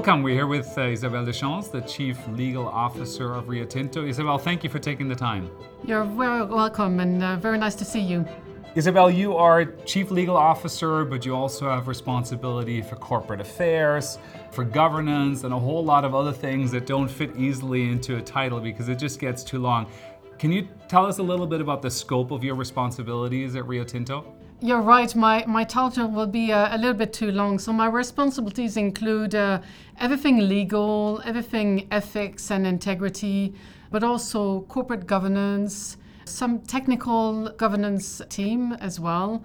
Welcome. We're here with uh, Isabelle Deschamps, the Chief Legal Officer of Rio Tinto. Isabelle, thank you for taking the time. You're very welcome and uh, very nice to see you. Isabelle, you are Chief Legal Officer, but you also have responsibility for corporate affairs, for governance, and a whole lot of other things that don't fit easily into a title because it just gets too long. Can you tell us a little bit about the scope of your responsibilities at Rio Tinto? You're right. My my title will be uh, a little bit too long. So my responsibilities include uh, everything legal, everything ethics and integrity, but also corporate governance, some technical governance team as well,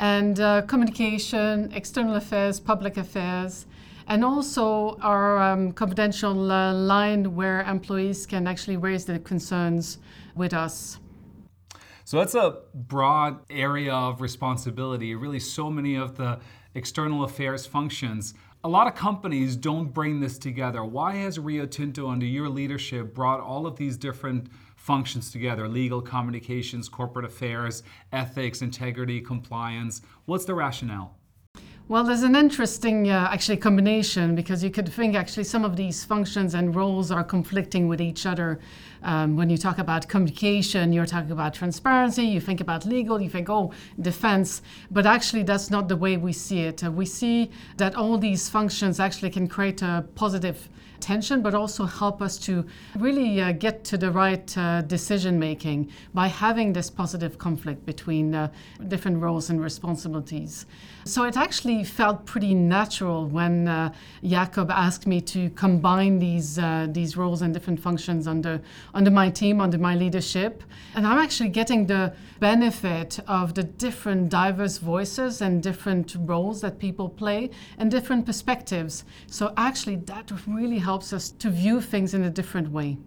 and uh, communication, external affairs, public affairs, and also our um, confidential uh, line where employees can actually raise their concerns with us. So that's a broad area of responsibility. Really, so many of the external affairs functions. A lot of companies don't bring this together. Why has Rio Tinto, under your leadership, brought all of these different functions together legal, communications, corporate affairs, ethics, integrity, compliance? What's the rationale? Well, there's an interesting uh, actually combination because you could think actually some of these functions and roles are conflicting with each other. Um, when you talk about communication, you're talking about transparency, you think about legal, you think, oh, defense, but actually that's not the way we see it. Uh, we see that all these functions actually can create a positive tension, but also help us to really uh, get to the right uh, decision making by having this positive conflict between uh, different roles and responsibilities. So it actually felt pretty natural when uh, Jakob asked me to combine these uh, these roles and different functions under under my team, under my leadership, and I'm actually getting the benefit of the different diverse voices and different roles that people play and different perspectives. So actually, that really helps us to view things in a different way.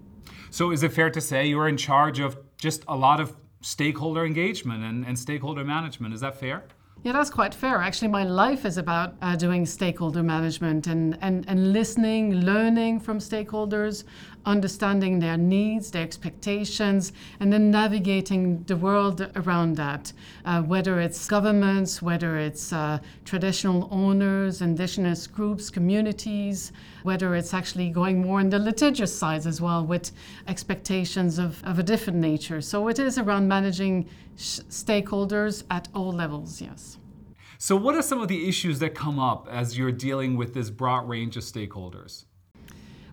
So, is it fair to say you're in charge of just a lot of stakeholder engagement and, and stakeholder management? Is that fair? Yeah, that's quite fair. Actually, my life is about uh, doing stakeholder management and, and, and listening, learning from stakeholders, understanding their needs, their expectations, and then navigating the world around that, uh, whether it's governments, whether it's uh, traditional owners, indigenous groups, communities, whether it's actually going more in the litigious sides as well with expectations of, of a different nature. So it is around managing stakeholders at all levels, yes. So, what are some of the issues that come up as you're dealing with this broad range of stakeholders?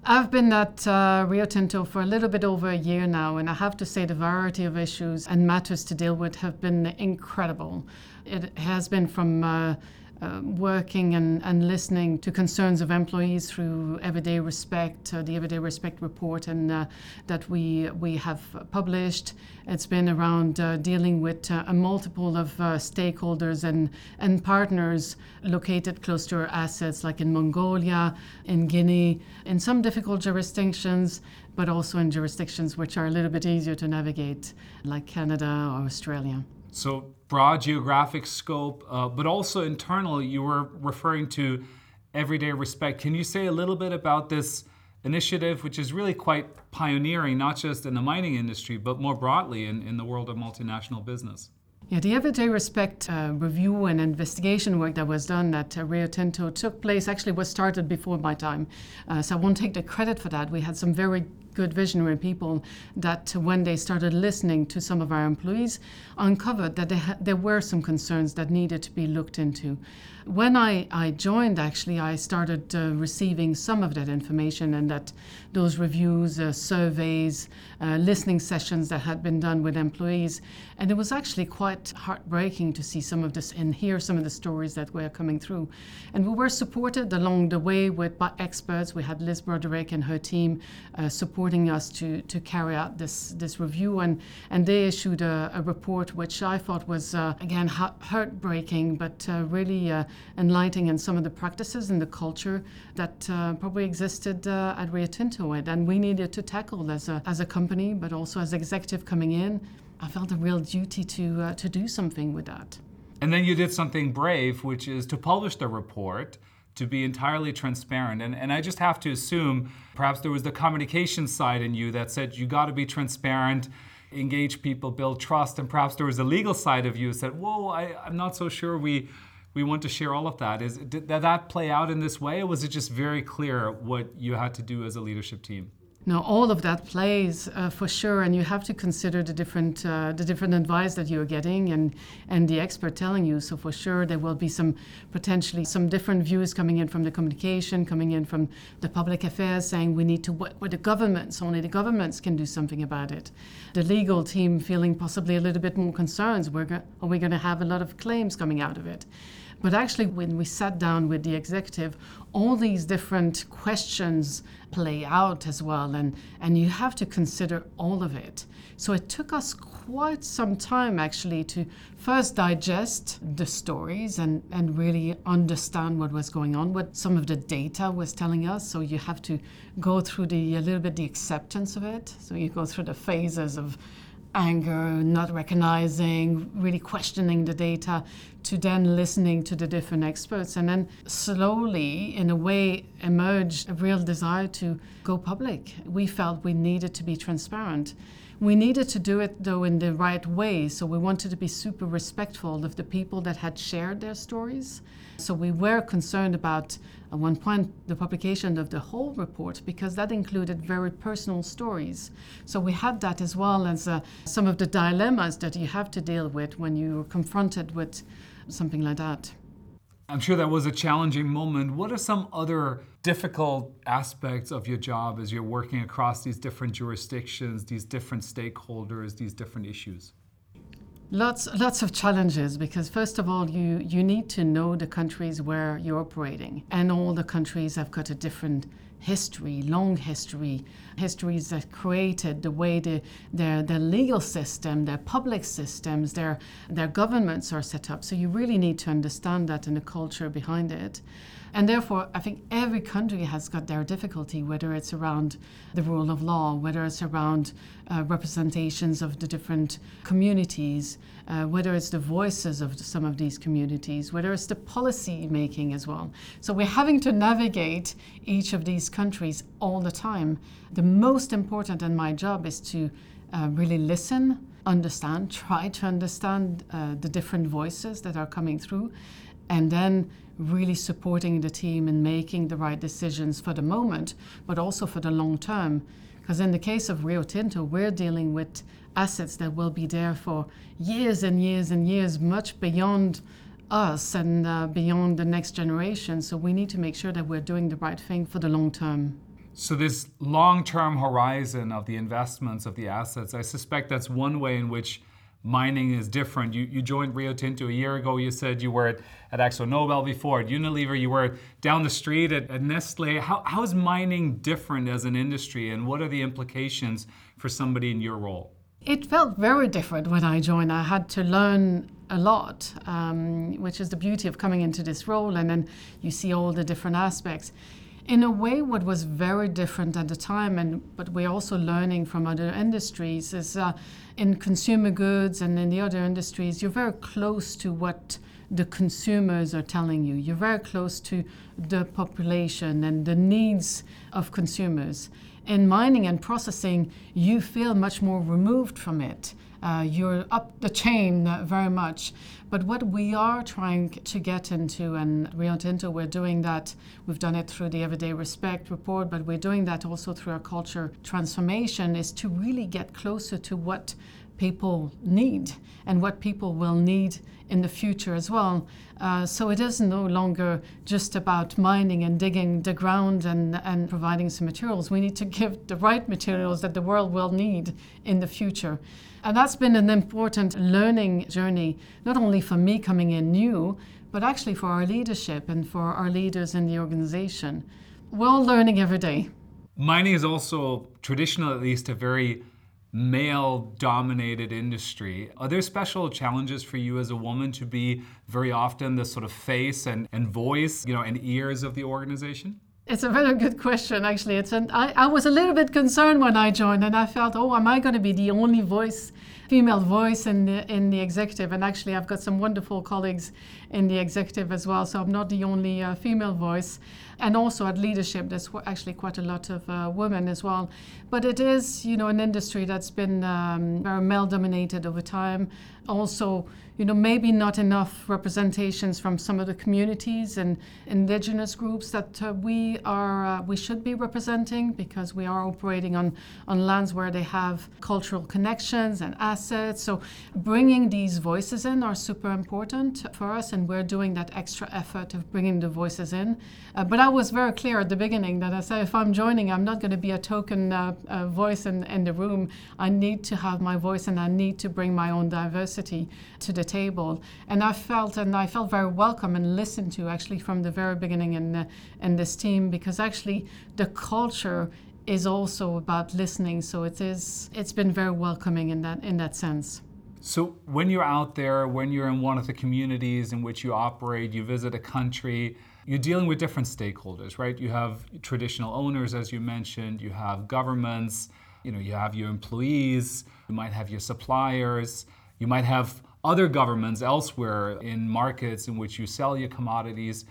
I've been at uh, Rio Tinto for a little bit over a year now, and I have to say the variety of issues and matters to deal with have been incredible. It has been from uh, uh, working and, and listening to concerns of employees through Everyday Respect, uh, the Everyday Respect report, and uh, that we we have published. It's been around uh, dealing with uh, a multiple of stakeholders and and partners located close to our assets, like in Mongolia, in Guinea, in some difficult jurisdictions, but also in jurisdictions which are a little bit easier to navigate, like Canada or Australia. So broad geographic scope, uh, but also internal. You were referring to everyday respect. Can you say a little bit about this initiative, which is really quite pioneering, not just in the mining industry, but more broadly in, in the world of multinational business? Yeah, the Everyday Respect uh, review and investigation work that was done at uh, Rio Tinto took place, actually was started before my time. Uh, so I won't take the credit for that. We had some very good visionary people that when they started listening to some of our employees, uncovered that ha- there were some concerns that needed to be looked into. When I, I joined, actually, I started uh, receiving some of that information and that those reviews, uh, surveys, uh, listening sessions that had been done with employees. And it was actually quite heartbreaking to see some of this and hear some of the stories that were coming through. And we were supported along the way with experts. We had Liz Broderick and her team uh, supporting supporting us to, to carry out this, this review. And, and they issued a, a report which I thought was, uh, again, heartbreaking, but uh, really uh, enlightening in some of the practices and the culture that uh, probably existed uh, at Rio Tinto. And we needed to tackle as a, as a company, but also as executive coming in. I felt a real duty to, to do something with that. And then you did something brave, which is to publish the report to be entirely transparent. And, and I just have to assume perhaps there was the communication side in you that said you got to be transparent, engage people, build trust. And perhaps there was a legal side of you that said, whoa, I, I'm not so sure we, we want to share all of that. Is did that play out in this way, or was it just very clear what you had to do as a leadership team? Now, all of that plays uh, for sure, and you have to consider the different uh, the different advice that you're getting and and the expert telling you. So for sure, there will be some potentially some different views coming in from the communication, coming in from the public affairs, saying we need to what, what the governments only the governments can do something about it. The legal team feeling possibly a little bit more concerns. We're go- are we going to have a lot of claims coming out of it? But actually, when we sat down with the executive, all these different questions play out as well, and, and you have to consider all of it. So it took us quite some time actually to first digest the stories and, and really understand what was going on, what some of the data was telling us. So you have to go through the a little bit the acceptance of it. So you go through the phases of anger, not recognizing, really questioning the data, to then listening to the different experts. And then slowly, in a way, emerged a real desire to go public. We felt we needed to be transparent. We needed to do it, though, in the right way. So we wanted to be super respectful of the people that had shared their stories. So we were concerned about, at one point, the publication of the whole report because that included very personal stories. So we had that as well as uh, some of the dilemmas that you have to deal with when you're confronted with something like that. I'm sure that was a challenging moment. What are some other difficult aspects of your job as you're working across these different jurisdictions, these different stakeholders, these different issues? Lots, lots of challenges because first of all, you you need to know the countries where you're operating, and all the countries have got a different history, long history, histories that created the way the, their, their legal system, their public systems, their, their governments are set up. So you really need to understand that and the culture behind it. And therefore, I think every country has got their difficulty, whether it's around the rule of law, whether it's around uh, representations of the different communities, uh, whether it's the voices of some of these communities, whether it's the policy making as well. So we're having to navigate each of these countries all the time. The most important in my job is to uh, really listen, understand, try to understand uh, the different voices that are coming through, and then really supporting the team in making the right decisions for the moment, but also for the long term. Because in the case of Rio Tinto, we're dealing with assets that will be there for years and years and years, much beyond us and uh, beyond the next generation. So we need to make sure that we're doing the right thing for the long term. So, this long term horizon of the investments of the assets, I suspect that's one way in which mining is different. You, you joined Rio Tinto a year ago. You said you were at, at Nobel before, at Unilever. You were down the street at, at Nestle. How, how is mining different as an industry, and what are the implications for somebody in your role? It felt very different when I joined. I had to learn a lot, um, which is the beauty of coming into this role, and then you see all the different aspects in a way, what was very different at the time, and but we're also learning from other industries, is uh, in consumer goods and in the other industries, you're very close to what the consumers are telling you. You're very close to the population and the needs of consumers. In mining and processing, you feel much more removed from it. Uh, you're up the chain uh, very much. But what we are trying to get into, and Rio Tinto, we're doing that. We've done it through the Everyday Respect report, but we're doing that also through our culture transformation, is to really get closer to what people need and what people will need in the future as well. Uh, so it is no longer just about mining and digging the ground and, and providing some materials. We need to give the right materials that the world will need in the future. And that's been an important learning journey, not only for me coming in new, but actually for our leadership and for our leaders in the organization. We're all learning every day. Mining is also, traditional at least, a very male dominated industry. Are there special challenges for you as a woman to be very often the sort of face and, and voice, you know, and ears of the organization? It's a very good question, actually. It's an, I, I was a little bit concerned when I joined, and I felt, oh, am I going to be the only voice, female voice in the in the executive? And actually, I've got some wonderful colleagues in the executive as well, so I'm not the only uh, female voice. And also at leadership, there's actually quite a lot of uh, women as well. But it is, you know, an industry that's been um, very male-dominated over time. Also you know, maybe not enough representations from some of the communities and indigenous groups that uh, we are uh, we should be representing because we are operating on on lands where they have cultural connections and assets. So bringing these voices in are super important for us, and we're doing that extra effort of bringing the voices in. Uh, but I was very clear at the beginning that I said if I'm joining, I'm not going to be a token uh, voice in, in the room. I need to have my voice, and I need to bring my own diversity to the table. And I felt and I felt very welcome and listened to actually from the very beginning in the, in this team because actually the culture is also about listening. So it is it's been very welcoming in that in that sense. So when you're out there, when you're in one of the communities in which you operate, you visit a country, you're dealing with different stakeholders, right? You have traditional owners, as you mentioned, you have governments, you know, you have your employees, you might have your suppliers, you might have other governments elsewhere in markets in which you sell your commodities.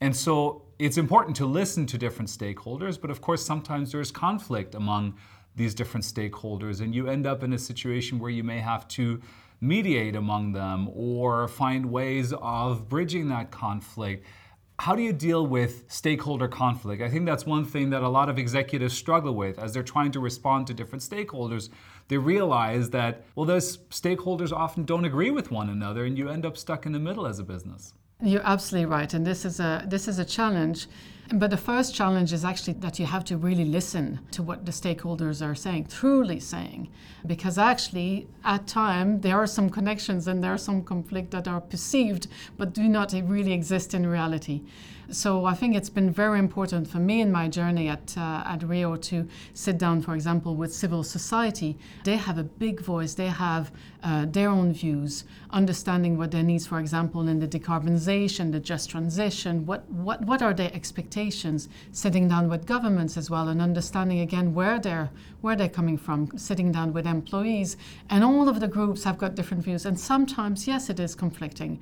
And so it's important to listen to different stakeholders, but of course, sometimes there's conflict among these different stakeholders, and you end up in a situation where you may have to mediate among them or find ways of bridging that conflict. How do you deal with stakeholder conflict? I think that's one thing that a lot of executives struggle with as they're trying to respond to different stakeholders. They realize that, well, those stakeholders often don't agree with one another, and you end up stuck in the middle as a business. You're absolutely right, and this is a this is a challenge. But the first challenge is actually that you have to really listen to what the stakeholders are saying, truly saying, because actually at time there are some connections and there are some conflict that are perceived but do not really exist in reality. So I think it's been very important for me in my journey at uh, at Rio to sit down, for example, with civil society. They have a big voice. They have uh, their own views, understanding what their needs, for example, in the decarbonization, the just transition. What what what are their expectations? Sitting down with governments as well and understanding again where they're where they're coming from. Sitting down with employees, and all of the groups have got different views. And sometimes, yes, it is conflicting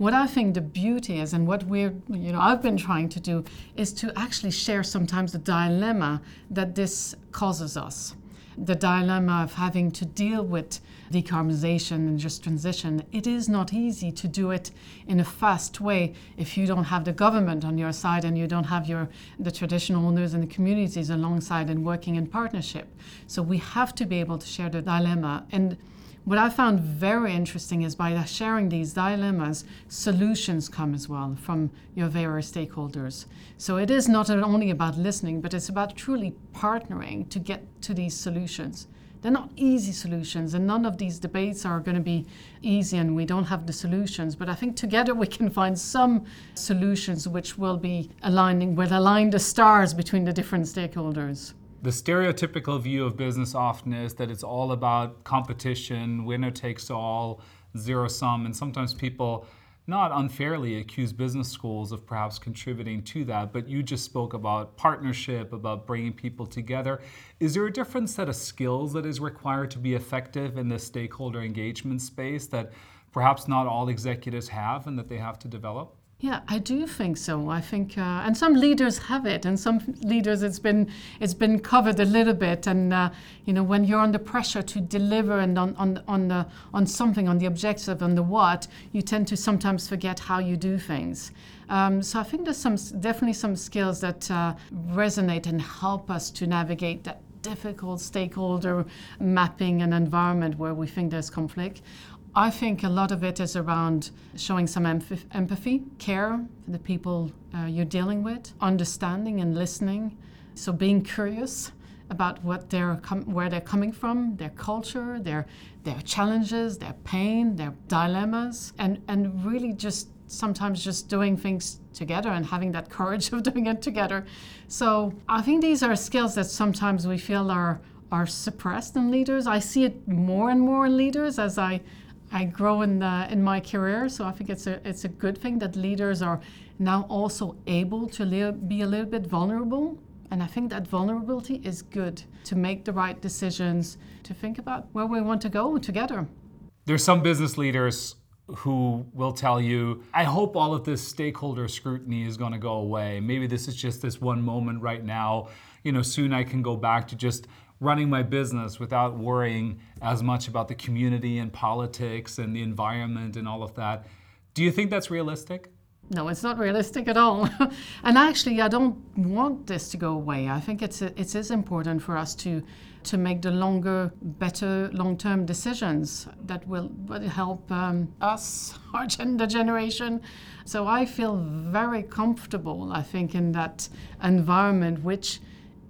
what I think the beauty is, and what we're, you know, I've been trying to do, is to actually share sometimes the dilemma that this causes us. The dilemma of having to deal with decarbonization and just transition. It is not easy to do it in a fast way if you don't have the government on your side and you don't have your the traditional owners and the communities alongside and working in partnership. So we have to be able to share the dilemma and what I found very interesting is by sharing these dilemmas, solutions come as well from your various stakeholders. So it is not only about listening, but it's about truly partnering to get to these solutions. They're not easy solutions, and none of these debates are going to be easy, and we don't have the solutions. But I think together we can find some solutions which will be aligning, will align the stars between the different stakeholders the stereotypical view of business often is that it's all about competition, winner takes all, zero sum, and sometimes people not unfairly accuse business schools of perhaps contributing to that, but you just spoke about partnership, about bringing people together. Is there a different set of skills that is required to be effective in the stakeholder engagement space that perhaps not all executives have and that they have to develop? Yeah, I do think so. I think, uh, and some leaders have it, and some leaders it's been it's been covered a little bit. And uh, you know, when you're under pressure to deliver and on on on the on something, on the objective, on the what, you tend to sometimes forget how you do things. Um, so I think there's some definitely some skills that uh, resonate and help us to navigate that difficult stakeholder mapping and environment where we think there's conflict. I think a lot of it is around showing some empathy, care for the people uh, you're dealing with, understanding and listening. So being curious about what they're com- where they're coming from, their culture, their their challenges, their pain, their dilemmas, and and really just sometimes just doing things together and having that courage of doing it together. So I think these are skills that sometimes we feel are are suppressed in leaders. I see it more and more in leaders as I I grow in the, in my career, so I think it's a it's a good thing that leaders are now also able to li- be a little bit vulnerable, and I think that vulnerability is good to make the right decisions, to think about where we want to go together. There's some business leaders who will tell you, I hope all of this stakeholder scrutiny is going to go away. Maybe this is just this one moment right now. You know, soon I can go back to just running my business without worrying as much about the community and politics and the environment and all of that. Do you think that's realistic? No, it's not realistic at all. and actually, I don't want this to go away. I think it's it is important for us to to make the longer, better long-term decisions that will, will help um, us, our gender generation. So I feel very comfortable. I think in that environment, which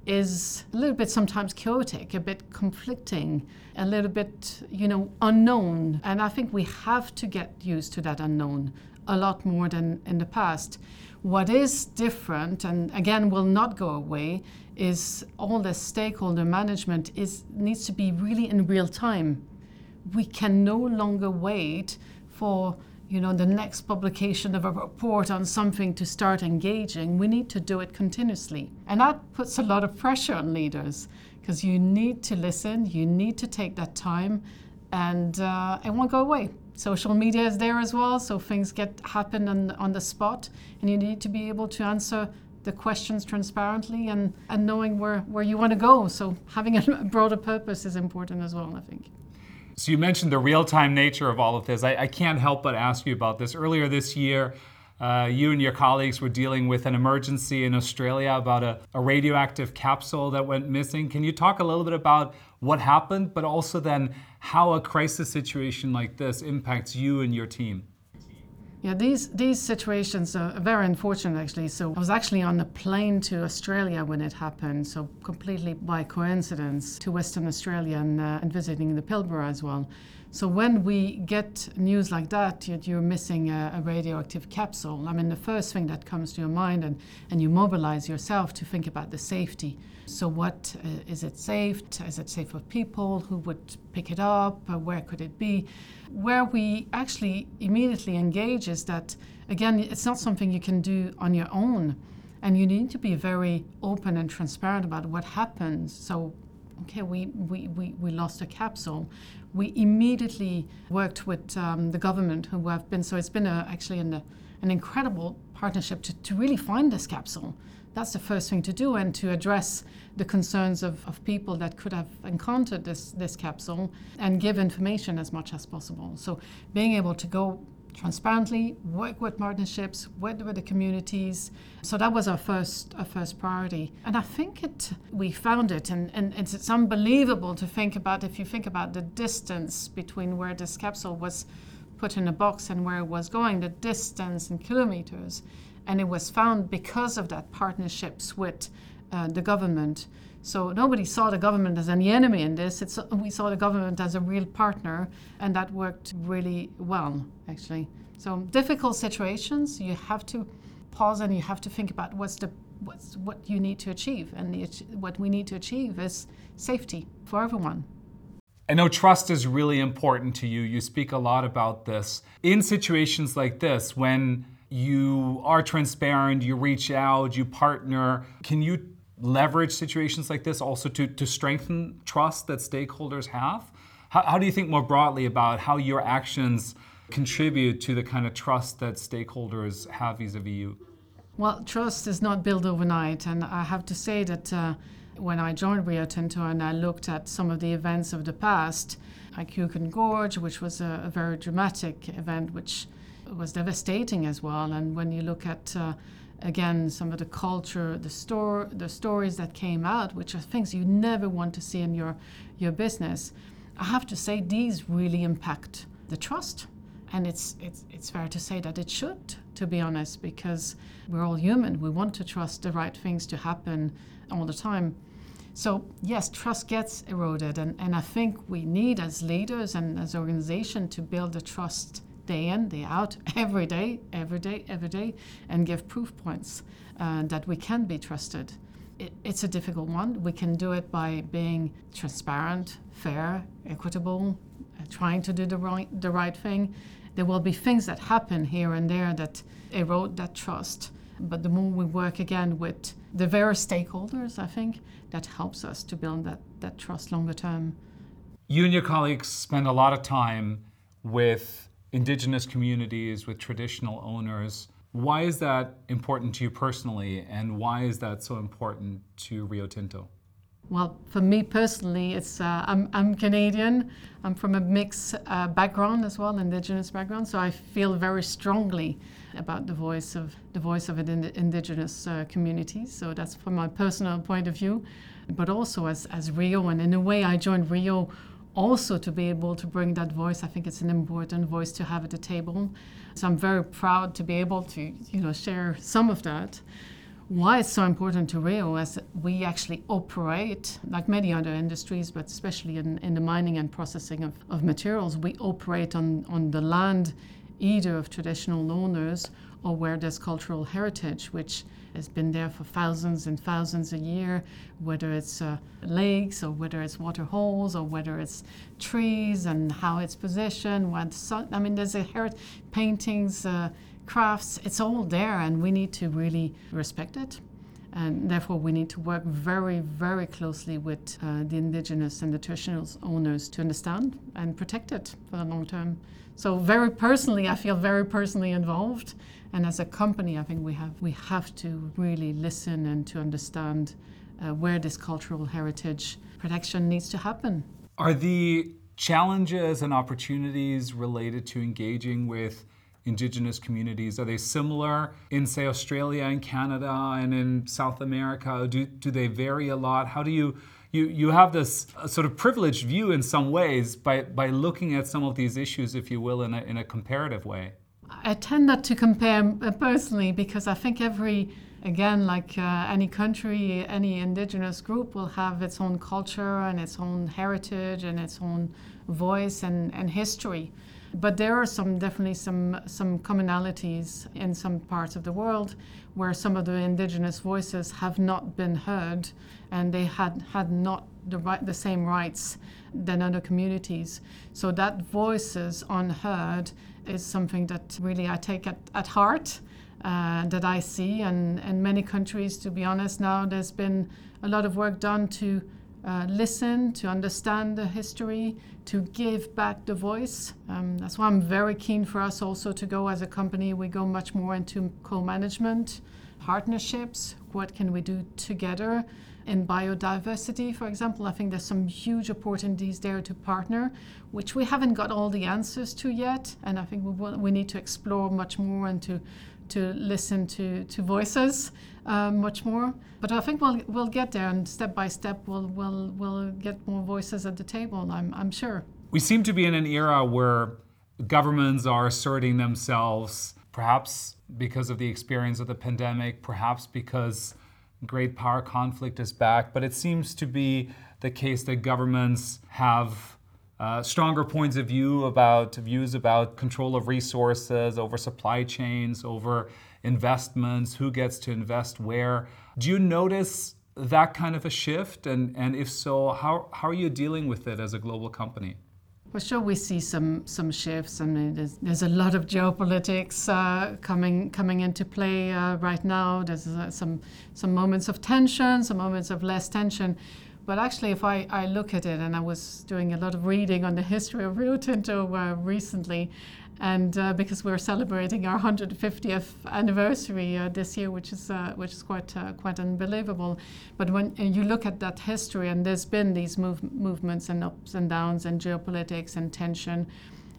is a little bit sometimes chaotic, a bit conflicting, a little bit, you know, unknown. And I think we have to get used to that unknown a lot more than in the past. What is different, and again will not go away, is all the stakeholder management is needs to be really in real time. We can no longer wait for you know the next publication of a report on something to start engaging. We need to do it continuously, and that puts a lot of pressure on leaders because you need to listen, you need to take that time, and uh, it won't go away. Social media is there as well, so things get happen on, on the spot, and you need to be able to answer the questions transparently and, and knowing where, where you want to go. So having a broader purpose is important as well, I think. So you mentioned the real-time nature of all of this. I, I can't help but ask you about this. Earlier this year, uh, you and your colleagues were dealing with an emergency in Australia about a, a, radioactive capsule that went missing. Can you talk a little bit about what happened, but also then how a crisis situation like this impacts you and your team? Yeah, these these situations are very unfortunate actually. So I was actually on a plane to Australia when it happened, so completely by coincidence to Western Australia and, uh, and visiting the Pilbara as well. So when we get news like that, you're missing a, a, radioactive capsule. I mean, the first thing that comes to your mind, and, and you mobilize yourself to think about the safety. So, what uh, is it safe? Is it safe for people? Who would pick it up? Uh, where could it be? Where we actually immediately engage is that, again, it's not something you can do on your own. And you need to be very open and transparent about what happens. So, okay, we, we, we, we lost a capsule we immediately worked with um, the government, who have been so it's been a, actually an, an incredible partnership to, to really find this capsule. That's the first thing to do, and to address the concerns of, of people that could have encountered this, this capsule and give information as much as possible. So, being able to go transparently, work with partnerships, work with the communities. So that was our first our first priority. And I think it we found it and, and it's, it's unbelievable to think about if you think about the distance between where this capsule was put in a box and where it was going, the distance in kilometers. And it was found because of that partnerships with uh, the government. So nobody saw the government as any enemy in this. It's, we saw the government as a real partner, and that worked really well, actually. So difficult situations, you have to pause and you have to think about what's the what's what you need to achieve, and the, what we need to achieve is safety for everyone. I know trust is really important to you. You speak a lot about this. In situations like this, when you are transparent, you reach out, you partner, can you leverage situations like this also to, to strengthen trust that stakeholders have? How, how do you think more broadly about how your actions contribute to the kind of trust that stakeholders have vis a vis you? Well, trust is not built overnight, and I have to say that uh, when I joined Rio Tinto and I looked at some of the events of the past, like Juukan Gorge, which was a, a, very dramatic event, which was devastating as well, and when you look at uh, again some of the culture the store the stories that came out which are things you never want to see in your your business. I have to say these really impact the trust. And it's it's it's fair to say that it should to be honest because we're all human. We want to trust the right things to happen all the time. So yes trust gets eroded. And, and i think we need as leaders and as organization to build the trust day in, day out, every day, every day, every day, and give proof points uh, that we can be trusted. It, it's a difficult one. We can do it by being transparent, fair, equitable, uh, trying to do the right, the right thing. There will be things that happen here and there that erode that trust. But the more we work again with the various stakeholders, I think that helps us to build that, that trust longer term. You and your colleagues spend a lot of time with indigenous communities, with traditional owners. Why is that important to you personally, and why is that so important to Rio Tinto? Well, for me personally, it's uh, I'm, I'm Canadian. I'm from a mixed uh, background as well, Indigenous background. So I feel very strongly about the voice of the voice of an Indigenous uh. So that's from my personal point of view, but also as as Rio, and in a way, I joined Rio also to be able to bring that voice. I think it's an important voice to have at the table. So I'm very proud to be able to you know share some of that why it's so important to Rio is we actually operate, like many other industries, but especially in, in the mining and processing of, of materials, we operate on, on the land either of traditional owners or where there's cultural heritage, which has been there for thousands and thousands a year, whether it's uh, lakes or whether it's water holes or whether it's trees and how it's positioned. What I mean, there's a heritage paintings. Uh, crafts, it's all there, and we need to really respect it. And therefore, we need to work very, very closely with uh, the indigenous and the traditional owners to understand and protect it for the long term. So, very personally, I feel very personally involved. And as a company, I think we have we have to really listen and to understand uh, where this cultural heritage protection needs to happen. Are the challenges and opportunities related to engaging with indigenous communities? Are they similar in, say, Australia and Canada and in South America? Do, do they vary a lot? How do you, you, you have this uh, sort of privileged view in some ways by, by looking at some of these issues, if you will, in a, in a comparative way? I tend not to compare personally because I think every, again, like uh, any country, any indigenous group will have its own culture and its own heritage and its own voice and, and history. But there are some definitely some some commonalities in some parts of the world where some of the indigenous voices have not been heard and they had had not the right the same rights than other communities. So that voices unheard is something that really I take at, at heart. Uh, that I see, and in many countries, to be honest, now there's been a lot of work done to uh, listen, to understand the history, to give back the voice. Um, that's why I'm very keen for us also to go as a company. We go much more into co management, partnerships. What can we do together? In biodiversity, for example, I think there's some huge opportunities there to partner, which we haven't got all the answers to yet. And I think we, will, we need to explore much more and to to listen to, to voices uh, much more. But I think we'll, we'll get there, and step by step, we'll, we'll, we'll get more voices at the table, I'm, I'm sure. We seem to be in an era where governments are asserting themselves, perhaps because of the experience of the pandemic, perhaps because great power conflict is back, but it seems to be the case that governments have uh, stronger points of view about views about control of resources, over supply chains, over investments, who gets to invest where. Do you notice that kind of a shift? And, and if so, how, how are you dealing with it as a global company? For sure, we see some some shifts. I mean, there's, there's a lot of geopolitics uh, coming coming into play uh, right now. There's uh, some some moments of tension, some moments of less tension. But actually, if I, I look at it, and I was doing a lot of reading on the history of Rio Tinto uh, recently, and uh, because we're celebrating our 150th anniversary uh, this year, which is uh, which is quite uh, quite unbelievable. But when you look at that history, and there's been these move, movements and ups and downs, and geopolitics and tension,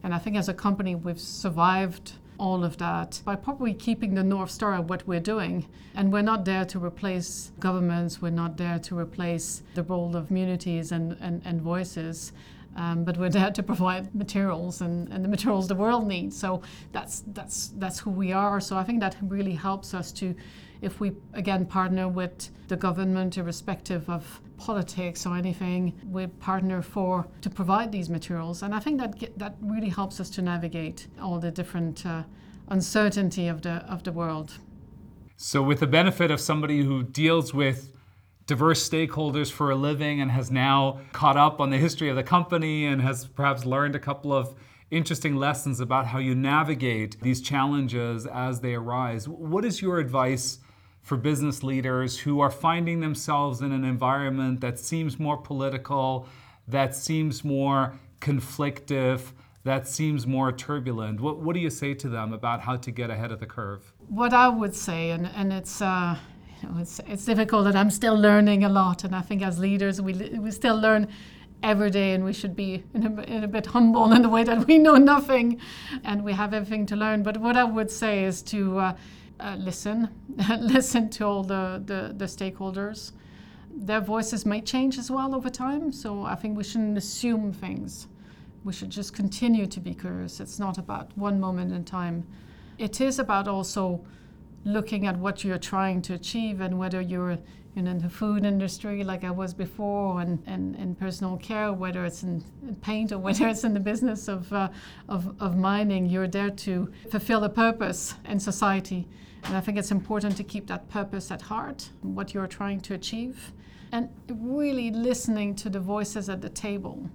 and I think as a company we've survived all of that by probably keeping the North Star of what we're doing. And we're not there to replace governments, we're not there to replace the role of communities and, and, and voices. Um, but we're there to provide materials and, and the materials the world needs. So that's that's that's who we are. So I think that really helps us to if we again partner with the government, irrespective of politics or anything, we partner for to provide these materials, and I think that get, that really helps us to navigate all the different uh, uncertainty of the of the world. So, with the benefit of somebody who deals with diverse stakeholders for a living and has now caught up on the history of the company and has perhaps learned a couple of interesting lessons about how you navigate these challenges as they arise. What is your advice for business leaders who are finding themselves in an environment that seems more political, that seems more conflictive, that seems more turbulent. What, what do you say to them about how to get ahead of the curve? What I would say, and, and it's, uh, you know, it's, it's difficult, and I'm still learning a lot. And I think as leaders, we, we still learn every day, and we should be in a, in a bit humble in the way that we know nothing and we have everything to learn. But what I would say is to uh, uh, listen, listen to all the, the, the stakeholders. Their voices might change as well over time, so I think we shouldn't assume things we should just continue to be curious. It's not about one moment in time. It is about also looking at what you're trying to achieve and whether you're in the food industry like I was before and, and in personal care, whether it's in, paint or whether it's in the business of, uh, of, of mining, you're there to fulfill a purpose in society. And I think it's important to keep that purpose at heart, what you're trying to achieve, and really listening to the voices at the table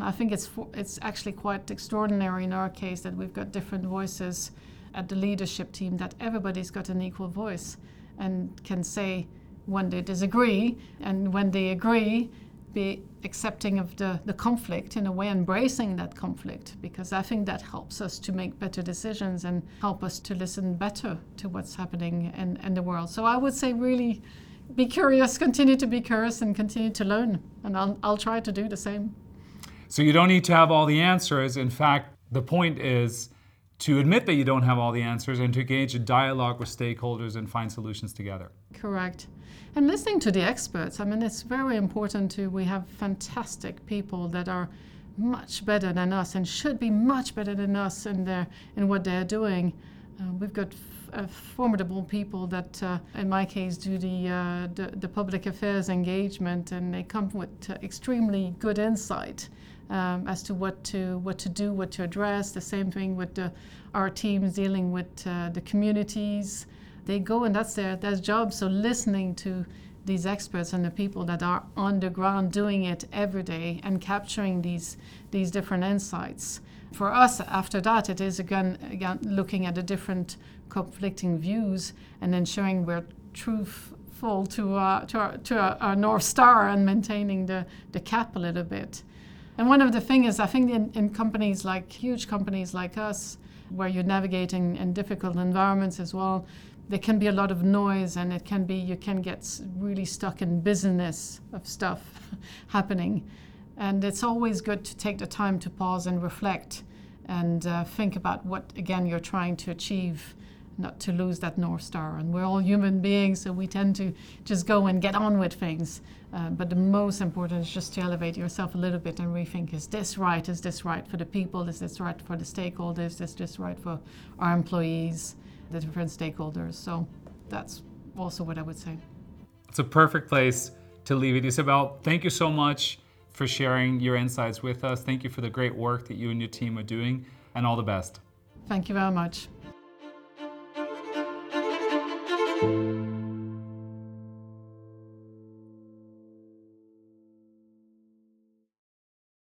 I think it's it's actually quite extraordinary in our case that we've got different voices at the leadership team. That everybody's got an equal voice and can say when they disagree, and when they agree, be accepting of the, the conflict in a way, embracing that conflict, because I think that helps us to make better decisions and help us to listen better to what's happening in, in the world. So I would say really be curious, continue to be curious, and continue to learn. And I'll, I'll try to do the same. So you don't need to have all the answers. In fact, the point is to admit that you don't have all the answers and to engage in dialogue with stakeholders and find solutions together. Correct. And listening to the experts, I mean, it's very important to, we have fantastic people that are much better than us and should be much better than us in, their, in what they're doing. Uh, we've got f- uh, formidable people that, uh, in my case, do the, uh, the, the public affairs engagement, and they come with uh, extremely good insight um, as to what to what to do, what to address. The same thing with the, our teams dealing with uh, the communities. They go and that's their their job. So listening to these experts and the people that are on the ground doing it every day and capturing these these different insights. For us, after that, it is again again looking at the different conflicting views and ensuring we're truthful to, uh, to, our, to our, our, North Star and maintaining the, the cap a little bit. And one of the things is, I think in, in companies like huge companies like us, where you're navigating in difficult environments as well, there can be a lot of noise and it can be you can get really stuck in business of stuff happening and it's always good to take the time to pause and reflect and uh, think about what again you're trying to achieve not to lose that North Star. And we're all human beings, so we tend to just go and get on with things. Uh, but the most important is just to elevate yourself a little bit and rethink is this right? Is this right for the people? Is this right for the stakeholders? Is this right for our employees, the different stakeholders. So that's also what I would say. It's a perfect place to leave it. Isabelle, thank you so much for sharing your insights with us. Thank you for the great work that you and your team are doing, and all the best. Thank you very much.